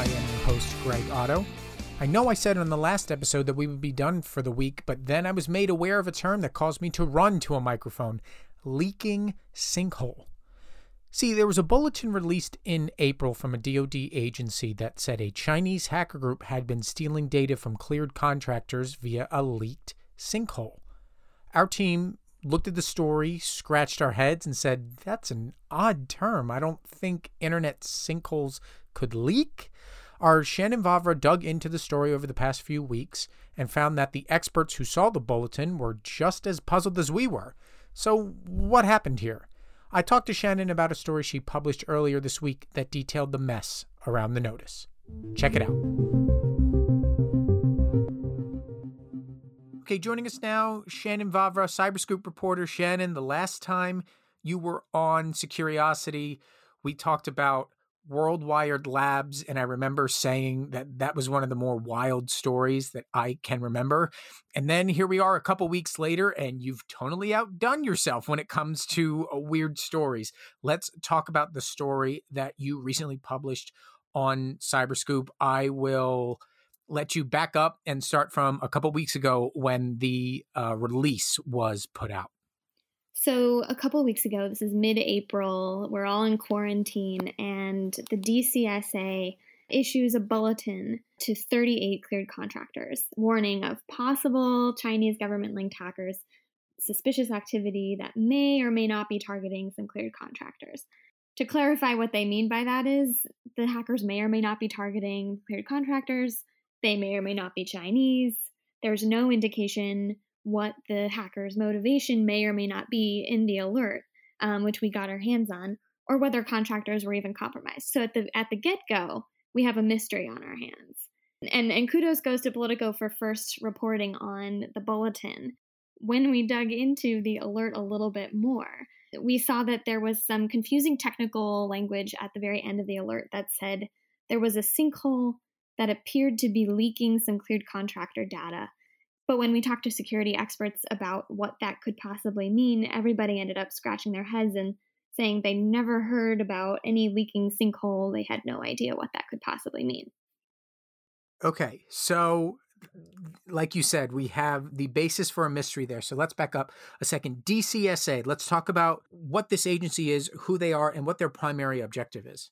I am your host, Greg Otto. I know I said on the last episode that we would be done for the week, but then I was made aware of a term that caused me to run to a microphone leaking sinkhole. See, there was a bulletin released in April from a DoD agency that said a Chinese hacker group had been stealing data from cleared contractors via a leaked sinkhole. Our team looked at the story, scratched our heads, and said, That's an odd term. I don't think internet sinkholes could leak. Our Shannon Vavra dug into the story over the past few weeks and found that the experts who saw the bulletin were just as puzzled as we were. So, what happened here? I talked to Shannon about a story she published earlier this week that detailed the mess around the notice. Check it out. Okay, joining us now, Shannon Vavra, Cyberscoop reporter. Shannon, the last time you were on Securiosity, we talked about World Wired Labs, and I remember saying that that was one of the more wild stories that I can remember. And then here we are a couple weeks later, and you've totally outdone yourself when it comes to uh, weird stories. Let's talk about the story that you recently published on Cyberscoop. I will let you back up and start from a couple weeks ago when the uh, release was put out. So, a couple weeks ago, this is mid April, we're all in quarantine, and the DCSA issues a bulletin to 38 cleared contractors warning of possible Chinese government linked hackers, suspicious activity that may or may not be targeting some cleared contractors. To clarify what they mean by that is the hackers may or may not be targeting cleared contractors, they may or may not be Chinese. There's no indication what the hacker's motivation may or may not be in the alert, um, which we got our hands on, or whether contractors were even compromised. So at the at the get go, we have a mystery on our hands. And and kudos goes to Politico for first reporting on the bulletin. When we dug into the alert a little bit more, we saw that there was some confusing technical language at the very end of the alert that said there was a sinkhole that appeared to be leaking some cleared contractor data but when we talked to security experts about what that could possibly mean, everybody ended up scratching their heads and saying they never heard about any leaking sinkhole. They had no idea what that could possibly mean. Okay, so like you said, we have the basis for a mystery there. So let's back up a second. DCSA, let's talk about what this agency is, who they are, and what their primary objective is.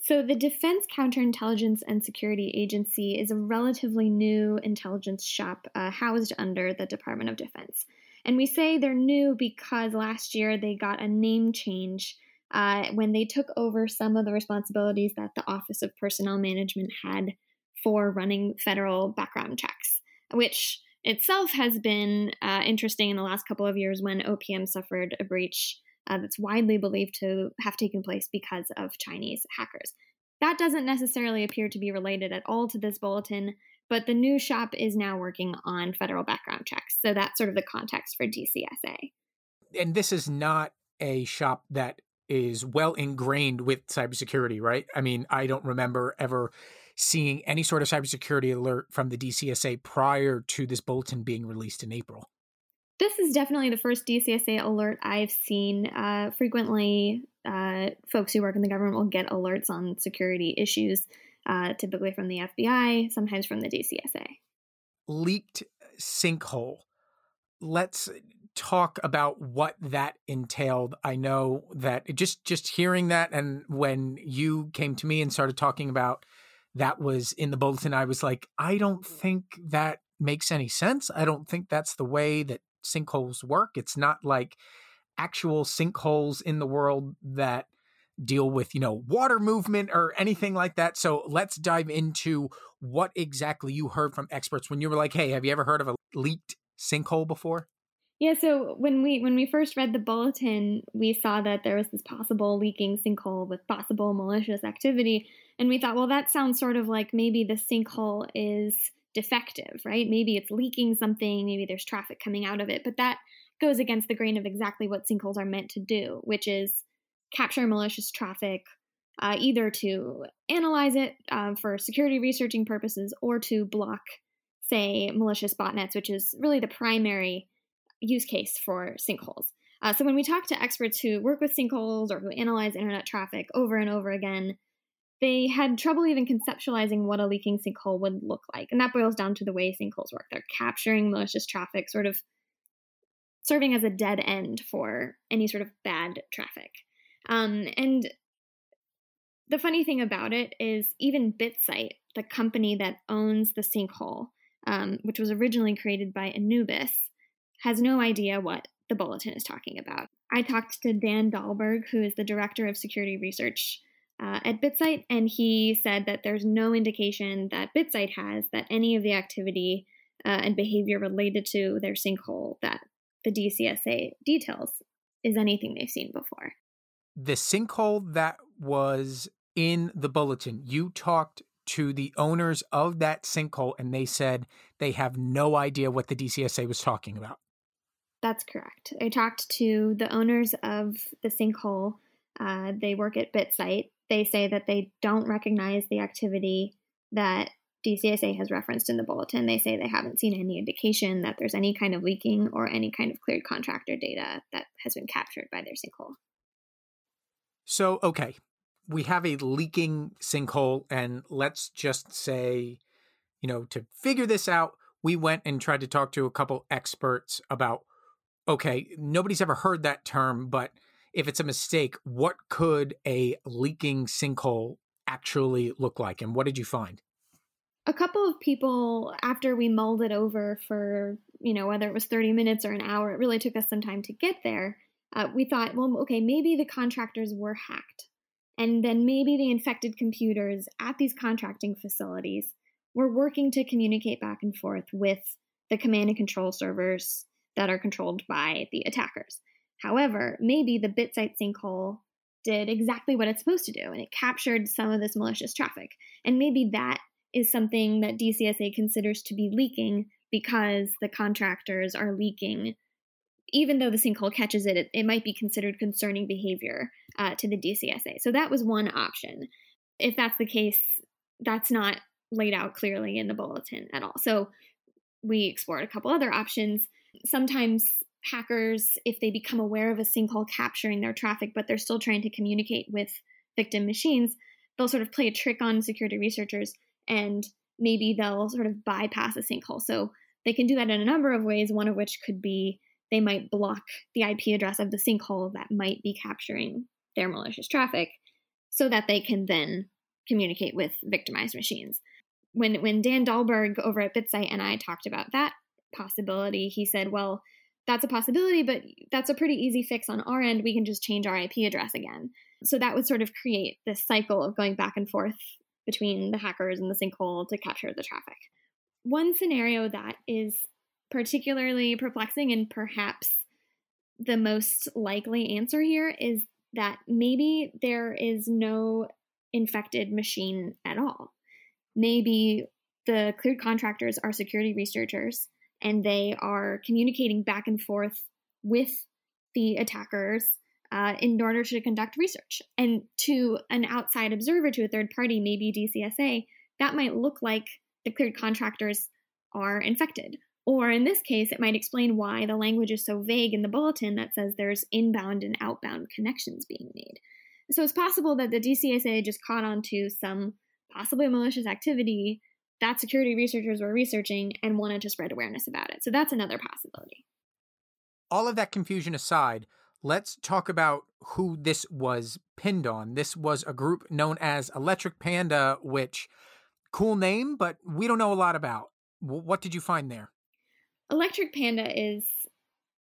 So, the Defense Counterintelligence and Security Agency is a relatively new intelligence shop uh, housed under the Department of Defense. And we say they're new because last year they got a name change uh, when they took over some of the responsibilities that the Office of Personnel Management had for running federal background checks, which itself has been uh, interesting in the last couple of years when OPM suffered a breach Um, that's widely believed to have taken place because of Chinese hackers. That doesn't necessarily appear to be related at all to this bulletin, but the new shop is now working on federal background checks. So that's sort of the context for DCSA. And this is not a shop that is well ingrained with cybersecurity, right? I mean, I don't remember ever seeing any sort of cybersecurity alert from the DCSA prior to this bulletin being released in April. This is definitely the first DCSA alert I've seen. Uh, frequently, uh, folks who work in the government will get alerts on security issues, uh, typically from the FBI, sometimes from the DCSA. Leaked sinkhole. Let's talk about what that entailed. I know that just just hearing that, and when you came to me and started talking about that was in the bulletin, I was like, I don't think that makes any sense. I don't think that's the way that sinkholes work. It's not like actual sinkholes in the world that deal with, you know, water movement or anything like that. So let's dive into what exactly you heard from experts when you were like, "Hey, have you ever heard of a leaked sinkhole before?" Yeah, so when we when we first read the bulletin, we saw that there was this possible leaking sinkhole with possible malicious activity, and we thought, well, that sounds sort of like maybe the sinkhole is defective, right? Maybe it's leaking something, maybe there's traffic coming out of it, but that goes against the grain of exactly what sinkholes are meant to do, which is capture malicious traffic, uh, either to analyze it uh, for security researching purposes or to block, say, malicious botnets, which is really the primary use case for sinkholes. Uh, so when we talk to experts who work with sinkholes or who analyze internet traffic over and over again, they had trouble even conceptualizing what a leaking sinkhole would look like. And that boils down to the way sinkholes work. They're capturing malicious traffic, sort of serving as a dead end for any sort of bad traffic. Um, and the funny thing about it is, even BitSight, the company that owns the sinkhole, um, which was originally created by Anubis, has no idea what the bulletin is talking about. I talked to Dan Dahlberg, who is the director of security research uh, at BitSight, and he said that there's no indication that BitSight has that any of the activity uh, and behavior related to their sinkhole that the DCSA details is anything they've seen before. The sinkhole that was in the bulletin, you talked to the owners of that sinkhole and they said they have no idea what the DCSA was talking about. That's correct. I talked to the owners of the sinkhole. Uh, they work at BitSight. They say that they don't recognize the activity that DCSA has referenced in the bulletin. They say they haven't seen any indication that there's any kind of leaking or any kind of cleared contractor data that has been captured by their sinkhole. So, okay, we have a leaking sinkhole, and let's just say, you know, to figure this out, we went and tried to talk to a couple experts about okay, nobody's ever heard that term, but if it's a mistake, what could a leaking sinkhole actually look like? And what did you find? A couple of people, after we mulled it over for, you know, whether it was 30 minutes or an hour, it really took us some time to get there. Uh, we thought, well, okay, maybe the contractors were hacked. And then maybe the infected computers at these contracting facilities were working to communicate back and forth with the command and control servers that are controlled by the attackers. However, maybe the BitSight sinkhole did exactly what it's supposed to do and it captured some of this malicious traffic. And maybe that is something that DCSA considers to be leaking because the contractors are leaking. Even though the sinkhole catches it, it, it might be considered concerning behavior uh, to the DCSA. So that was one option. If that's the case, that's not laid out clearly in the bulletin at all. So we explored a couple other options sometimes hackers, if they become aware of a sinkhole capturing their traffic, but they're still trying to communicate with victim machines, they'll sort of play a trick on security researchers and maybe they'll sort of bypass a sinkhole. So they can do that in a number of ways, one of which could be they might block the IP address of the sinkhole that might be capturing their malicious traffic so that they can then communicate with victimized machines. When when Dan Dahlberg over at BitSight and I talked about that possibility, he said, well, that's a possibility, but that's a pretty easy fix on our end. We can just change our IP address again. So that would sort of create this cycle of going back and forth between the hackers and the sinkhole to capture the traffic. One scenario that is particularly perplexing and perhaps the most likely answer here is that maybe there is no infected machine at all. Maybe the cleared contractors are security researchers and they are communicating back and forth with the attackers uh, in order to conduct research. And to an outside observer, to a third party, maybe DCSA, that might look like the cleared contractors are infected. Or in this case, it might explain why the language is so vague in the bulletin that says there's inbound and outbound connections being made. So it's possible that the DCSA just caught on to some possibly malicious activity that security researchers were researching and wanted to spread awareness about it. So that's another possibility. All of that confusion aside, let's talk about who this was pinned on. This was a group known as Electric Panda, which cool name, but we don't know a lot about. What did you find there? Electric Panda is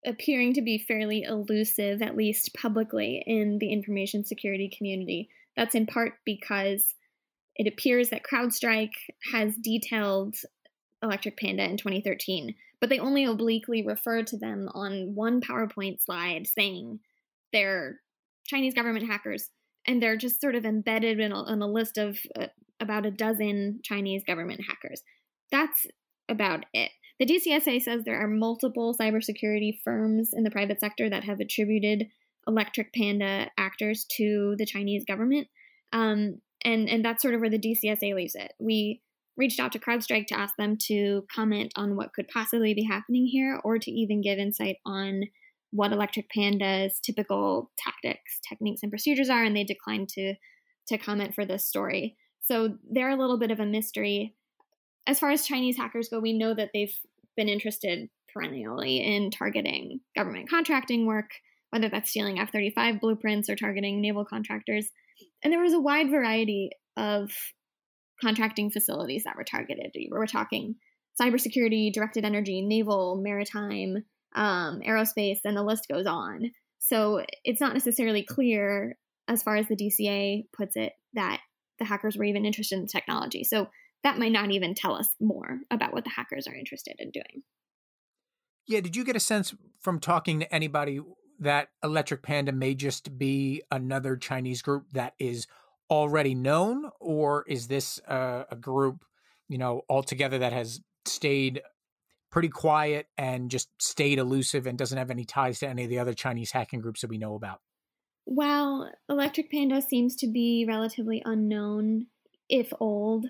appearing to be fairly elusive, at least publicly, in the information security community. That's in part because it appears that CrowdStrike has detailed Electric Panda in 2013, but they only obliquely refer to them on one PowerPoint slide saying they're Chinese government hackers, and they're just sort of embedded in a, in a list of uh, about a dozen Chinese government hackers. That's about it. The DCSA says there are multiple cybersecurity firms in the private sector that have attributed Electric Panda actors to the Chinese government. Um, and and that's sort of where the DCSA leaves it. We reached out to CrowdStrike to ask them to comment on what could possibly be happening here, or to even give insight on what Electric Panda's typical tactics, techniques, and procedures are, and they declined to to comment for this story. So they're a little bit of a mystery. As far as Chinese hackers go, we know that they've been interested perennially in targeting government contracting work, whether that's stealing F 35 blueprints or targeting naval contractors. And there was a wide variety of contracting facilities that were targeted. We're talking cybersecurity, directed energy, naval, maritime, um, aerospace, and the list goes on. So it's not necessarily clear, as far as the DCA puts it, that the hackers were even interested in technology. So that might not even tell us more about what the hackers are interested in doing. Yeah, did you get a sense from talking to anybody that Electric Panda may just be another Chinese group that is already known, or is this a group, you know, altogether that has stayed pretty quiet and just stayed elusive and doesn't have any ties to any of the other Chinese hacking groups that we know about? While Electric Panda seems to be relatively unknown, if old,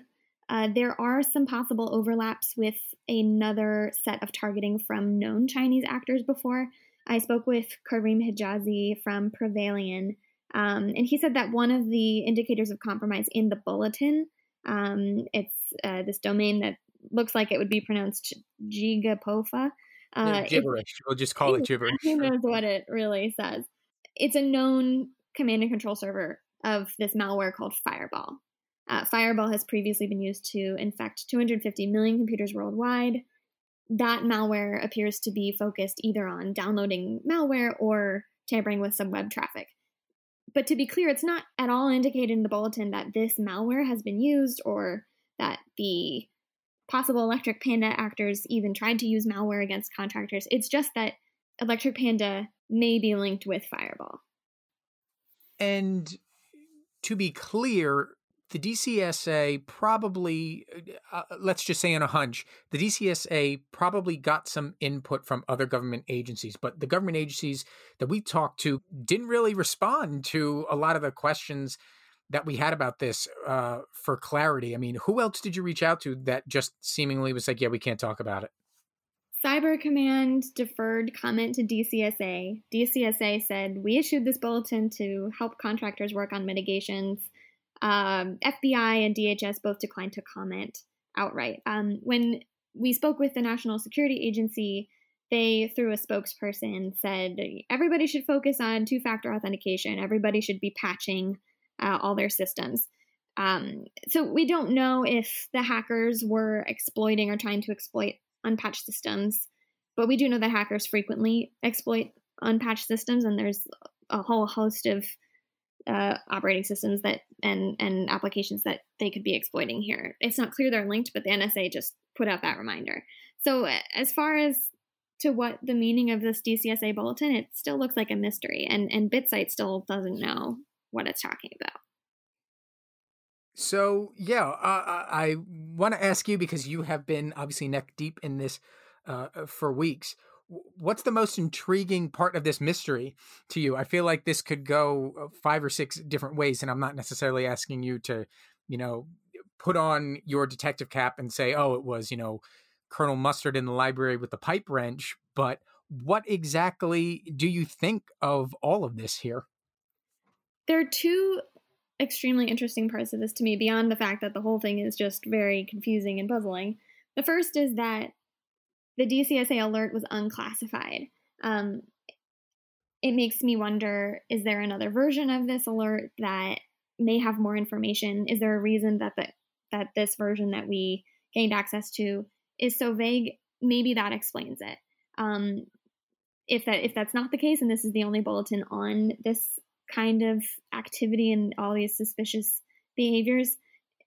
uh, there are some possible overlaps with another set of targeting from known Chinese actors before. I spoke with Karim Hijazi from Prevailion, um, and he said that one of the indicators of compromise in the bulletin, um, it's uh, this domain that looks like it would be pronounced Gigapofa. Uh, gibberish. We'll just call it gibberish. Who knows what it really says? It's a known command and control server of this malware called Fireball. Uh, Fireball has previously been used to infect 250 million computers worldwide. That malware appears to be focused either on downloading malware or tampering with some web traffic. But to be clear, it's not at all indicated in the bulletin that this malware has been used or that the possible Electric Panda actors even tried to use malware against contractors. It's just that Electric Panda may be linked with Fireball. And to be clear, the DCSA probably, uh, uh, let's just say on a hunch, the DCSA probably got some input from other government agencies, but the government agencies that we talked to didn't really respond to a lot of the questions that we had about this uh, for clarity. I mean, who else did you reach out to that just seemingly was like, yeah, we can't talk about it? Cyber Command deferred comment to DCSA. DCSA said, We issued this bulletin to help contractors work on mitigations. Um, FBI and DHS both declined to comment outright. Um, when we spoke with the National Security Agency, they, through a spokesperson, said everybody should focus on two factor authentication, everybody should be patching uh, all their systems. Um, so we don't know if the hackers were exploiting or trying to exploit unpatched systems, but we do know that hackers frequently exploit unpatched systems, and there's a whole host of uh, operating systems that and and applications that they could be exploiting here. It's not clear they're linked, but the NSA just put out that reminder. So as far as to what the meaning of this DCSA bulletin, it still looks like a mystery, and and BitSight still doesn't know what it's talking about. So yeah, uh, I want to ask you because you have been obviously neck deep in this uh, for weeks what's the most intriguing part of this mystery to you? I feel like this could go uh, five or six different ways, and I'm not necessarily asking you to, you know, put on your detective cap and say, "Oh, it was, you know, Colonel Mustard in the library with the pipe wrench." But what exactly do you think of all of this here? There are two extremely interesting parts of this to me, beyond the fact that the whole thing is just very confusing and puzzling. The first is that the DCSA alert was unclassified. Um, it makes me wonder is there another version of this alert that may have more information? Is there a reason that the, that this version that we gained access to is so vague? Maybe that explains it. Um, if that if that's not the case, and this is the only bulletin on this kind of activity and all these suspicious behaviors,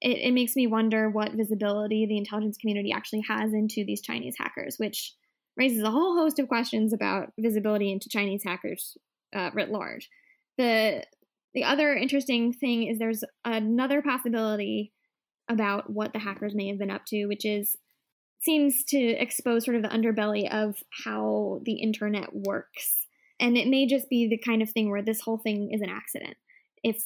it, it makes me wonder what visibility the intelligence community actually has into these Chinese hackers, which raises a whole host of questions about visibility into Chinese hackers uh, writ large. The the other interesting thing is there's another possibility about what the hackers may have been up to, which is seems to expose sort of the underbelly of how the internet works. And it may just be the kind of thing where this whole thing is an accident. If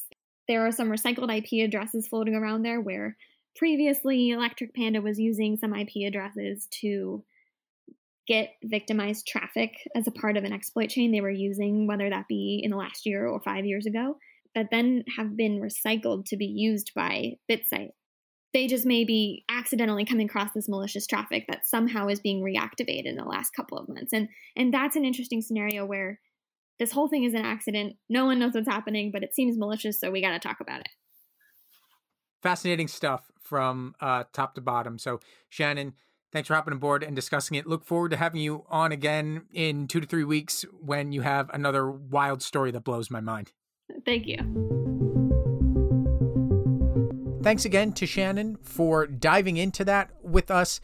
there are some recycled IP addresses floating around there where previously Electric Panda was using some IP addresses to get victimized traffic as a part of an exploit chain they were using, whether that be in the last year or five years ago. that then have been recycled to be used by BitSight. They just may be accidentally coming across this malicious traffic that somehow is being reactivated in the last couple of months. And and that's an interesting scenario where this whole thing is an accident. No one knows what's happening, but it seems malicious, so we got to talk about it. Fascinating stuff from uh, top to bottom. So, Shannon, thanks for hopping aboard and discussing it. Look forward to having you on again in two to three weeks when you have another wild story that blows my mind. Thank you. Thanks again to Shannon for diving into that with us.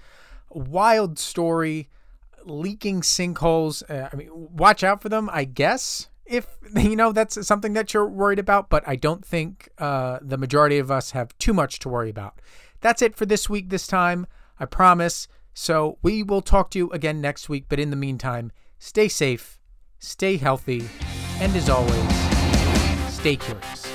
Wild story, leaking sinkholes. Uh, I mean, watch out for them, I guess, if you know that's something that you're worried about, but I don't think uh, the majority of us have too much to worry about. That's it for this week, this time, I promise. So we will talk to you again next week, but in the meantime, stay safe, stay healthy, and as always, stay curious.